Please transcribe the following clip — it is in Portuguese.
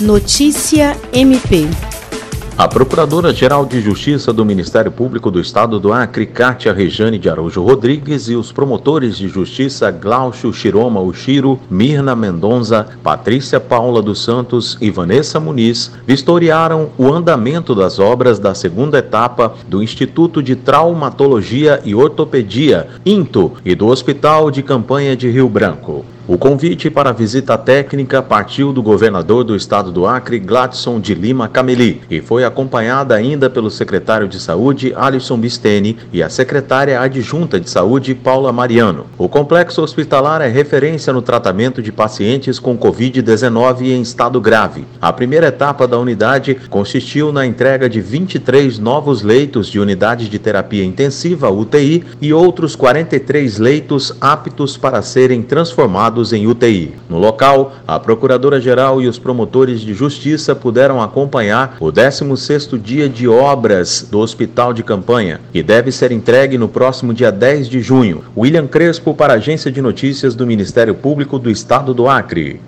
Notícia MP. A Procuradora-Geral de Justiça do Ministério Público do Estado do Acre, Cátia Rejane de Araújo Rodrigues, e os promotores de justiça Glaucio Chiroma Ushiro, Mirna Mendonça, Patrícia Paula dos Santos e Vanessa Muniz vistoriaram o andamento das obras da segunda etapa do Instituto de Traumatologia e Ortopedia, INTO, e do Hospital de Campanha de Rio Branco. O convite para a visita técnica partiu do governador do estado do Acre, Gladson de Lima Cameli, e foi acompanhada ainda pelo secretário de Saúde, Alisson Bisteni, e a secretária adjunta de Saúde, Paula Mariano. O complexo hospitalar é referência no tratamento de pacientes com Covid-19 em estado grave. A primeira etapa da unidade consistiu na entrega de 23 novos leitos de unidade de terapia intensiva, UTI, e outros 43 leitos aptos para serem transformados em UTI. No local, a Procuradora-Geral e os promotores de justiça puderam acompanhar o 16º dia de obras do Hospital de Campanha, que deve ser entregue no próximo dia 10 de junho. William Crespo para a Agência de Notícias do Ministério Público do Estado do Acre.